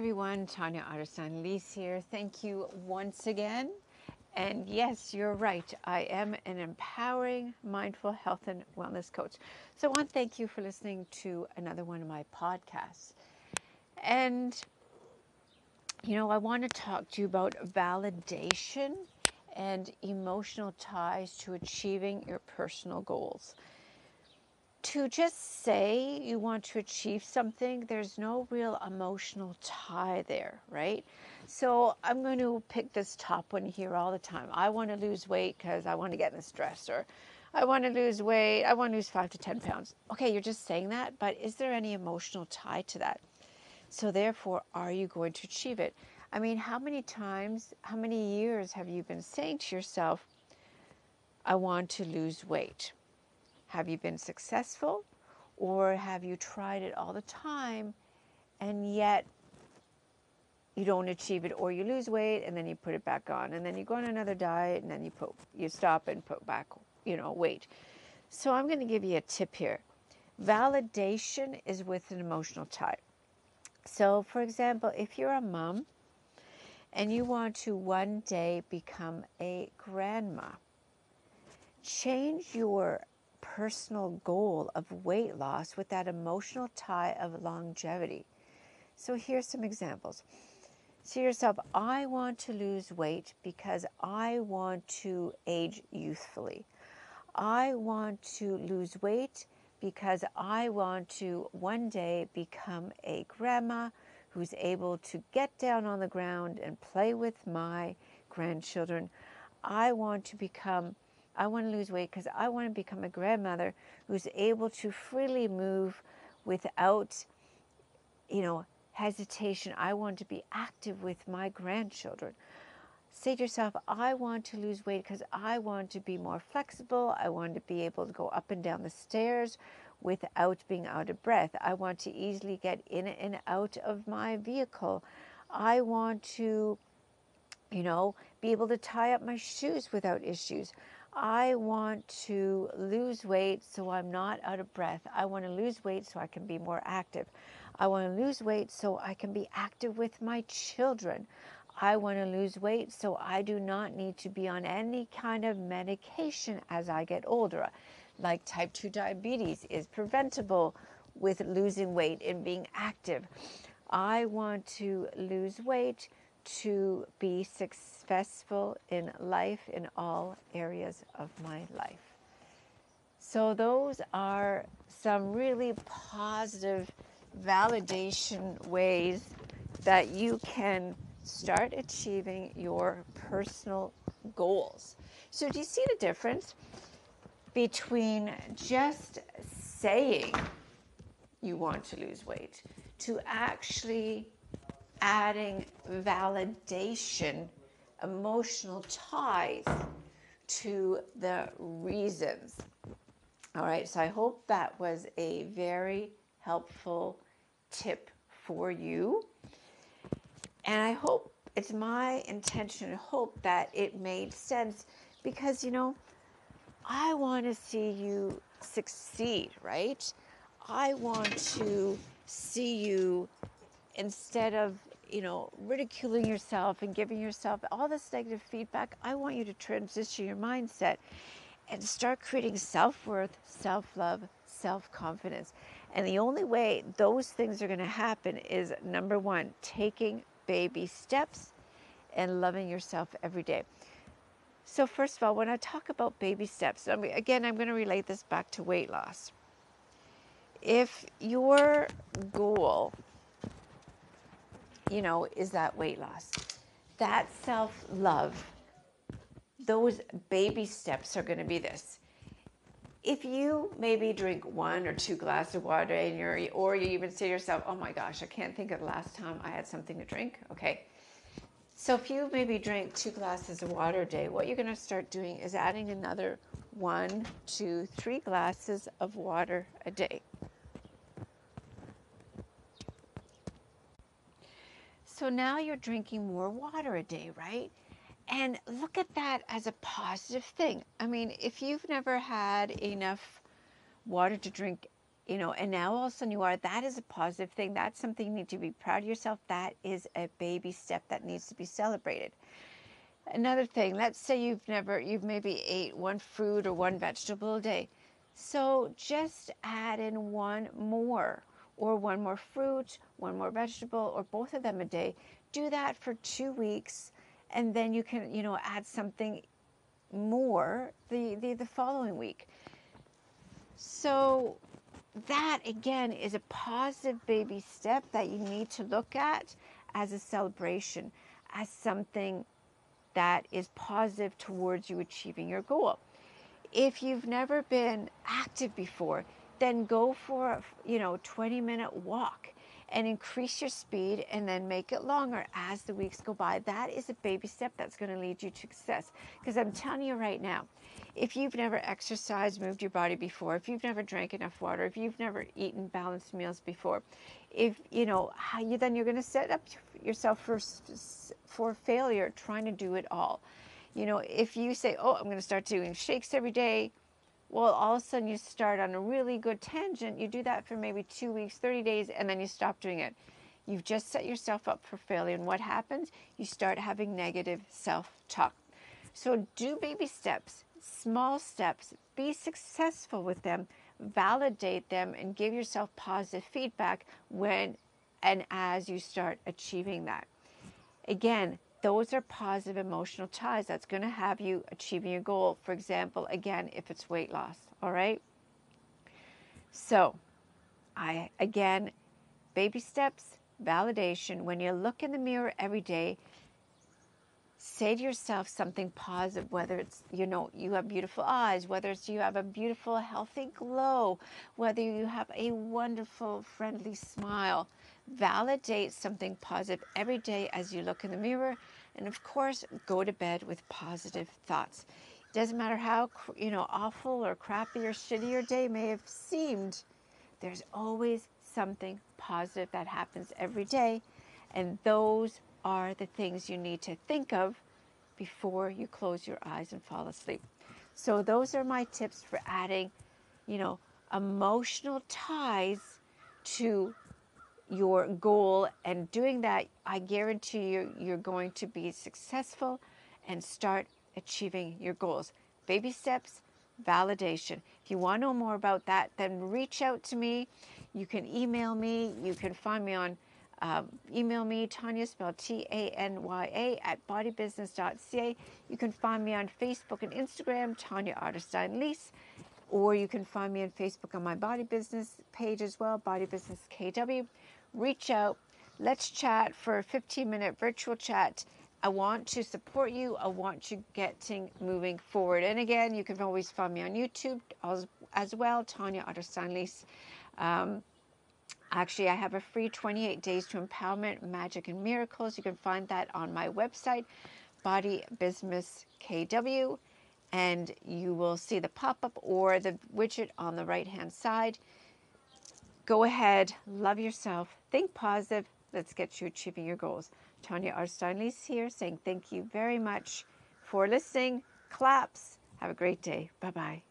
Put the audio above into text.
everyone, Tanya Otterstein Lees here. Thank you once again. And yes, you're right. I am an empowering mindful health and wellness coach. So I want to thank you for listening to another one of my podcasts. And, you know, I want to talk to you about validation and emotional ties to achieving your personal goals to just say you want to achieve something, there's no real emotional tie there, right? So I'm going to pick this top one here all the time. I want to lose weight because I want to get in this dress, or I want to lose weight, I want to lose five to 10 pounds. Okay, you're just saying that, but is there any emotional tie to that? So therefore, are you going to achieve it? I mean, how many times, how many years have you been saying to yourself, I want to lose weight? Have you been successful or have you tried it all the time and yet you don't achieve it or you lose weight and then you put it back on and then you go on another diet and then you put you stop and put back, you know, weight. So I'm going to give you a tip here. Validation is with an emotional tie. So for example, if you're a mom and you want to one day become a grandma, change your personal goal of weight loss with that emotional tie of longevity. So here's some examples. See yourself, I want to lose weight because I want to age youthfully. I want to lose weight because I want to one day become a grandma who's able to get down on the ground and play with my grandchildren. I want to become I want to lose weight because I want to become a grandmother who's able to freely move without, you know, hesitation. I want to be active with my grandchildren. Say to yourself, I want to lose weight because I want to be more flexible. I want to be able to go up and down the stairs without being out of breath. I want to easily get in and out of my vehicle. I want to, you know, be able to tie up my shoes without issues. I want to lose weight so I'm not out of breath. I want to lose weight so I can be more active. I want to lose weight so I can be active with my children. I want to lose weight so I do not need to be on any kind of medication as I get older. Like type 2 diabetes is preventable with losing weight and being active. I want to lose weight to be successful in life in all areas of my life. So, those are some really positive validation ways that you can start achieving your personal goals. So, do you see the difference between just saying you want to lose weight to actually adding validation, emotional ties to the reasons. All right, so I hope that was a very helpful tip for you. And I hope it's my intention and hope that it made sense because, you know, I want to see you succeed, right? I want to see you instead of you know, ridiculing yourself and giving yourself all this negative feedback, I want you to transition your mindset and start creating self worth, self love, self confidence. And the only way those things are going to happen is number one, taking baby steps and loving yourself every day. So, first of all, when I talk about baby steps, I mean, again, I'm going to relate this back to weight loss. If your goal you know, is that weight loss. That self love, those baby steps are going to be this. If you maybe drink one or two glasses of water and you're, or you even say to yourself, oh my gosh, I can't think of the last time I had something to drink. Okay. So if you maybe drink two glasses of water a day, what you're going to start doing is adding another one, two, three glasses of water a day. So now you're drinking more water a day, right? And look at that as a positive thing. I mean, if you've never had enough water to drink, you know, and now all of a sudden you are, that is a positive thing. That's something you need to be proud of yourself. That is a baby step that needs to be celebrated. Another thing, let's say you've never, you've maybe ate one fruit or one vegetable a day. So just add in one more or one more fruit, one more vegetable, or both of them a day. Do that for two weeks, and then you can, you know, add something more the, the, the following week. So that again is a positive baby step that you need to look at as a celebration, as something that is positive towards you achieving your goal. If you've never been active before, then go for a you know 20 minute walk and increase your speed and then make it longer as the weeks go by. That is a baby step that's going to lead you to success. Because I'm telling you right now, if you've never exercised, moved your body before, if you've never drank enough water, if you've never eaten balanced meals before, if you know how you then you're going to set up yourself for for failure trying to do it all. You know, if you say, "Oh, I'm going to start doing shakes every day," well, all of a sudden you start on a really good tangent. You do that for maybe two weeks, 30 days, and then you stop doing it. You've just set yourself up for failure. And what happens? You start having negative self talk. So do baby steps, small steps, be successful with them, validate them, and give yourself positive feedback when and as you start achieving that. Again, those are positive emotional ties that's going to have you achieving your goal. For example, again, if it's weight loss, all right? So, I again, baby steps, validation. When you look in the mirror every day, say to yourself something positive, whether it's, you know, you have beautiful eyes, whether it's you have a beautiful, healthy glow, whether you have a wonderful, friendly smile. Validate something positive every day as you look in the mirror. And of course, go to bed with positive thoughts. It doesn't matter how, you know, awful or crappy or shitty your day may have seemed, there's always something positive that happens every day. And those are the things you need to think of before you close your eyes and fall asleep. So those are my tips for adding, you know, emotional ties to your goal and doing that i guarantee you you're going to be successful and start achieving your goals. Baby steps validation. If you want to know more about that then reach out to me. You can email me. You can find me on uh, email me tanya spelled t-a-n-y-a at bodybusiness.ca you can find me on facebook and instagram tanya otterstein lees or you can find me on facebook on my body business page as well body business kw reach out. Let's chat for a 15 minute virtual chat. I want to support you. I want you getting moving forward. And again, you can always find me on YouTube as, as well, Tanya Otterstein Lees. Um, actually, I have a free 28 Days to Empowerment, Magic and Miracles. You can find that on my website, Body Business KW, and you will see the pop up or the widget on the right hand side. Go ahead, love yourself, think positive. Let's get you achieving your goals. Tanya Arsteinlees here saying thank you very much for listening. Claps. Have a great day. Bye bye.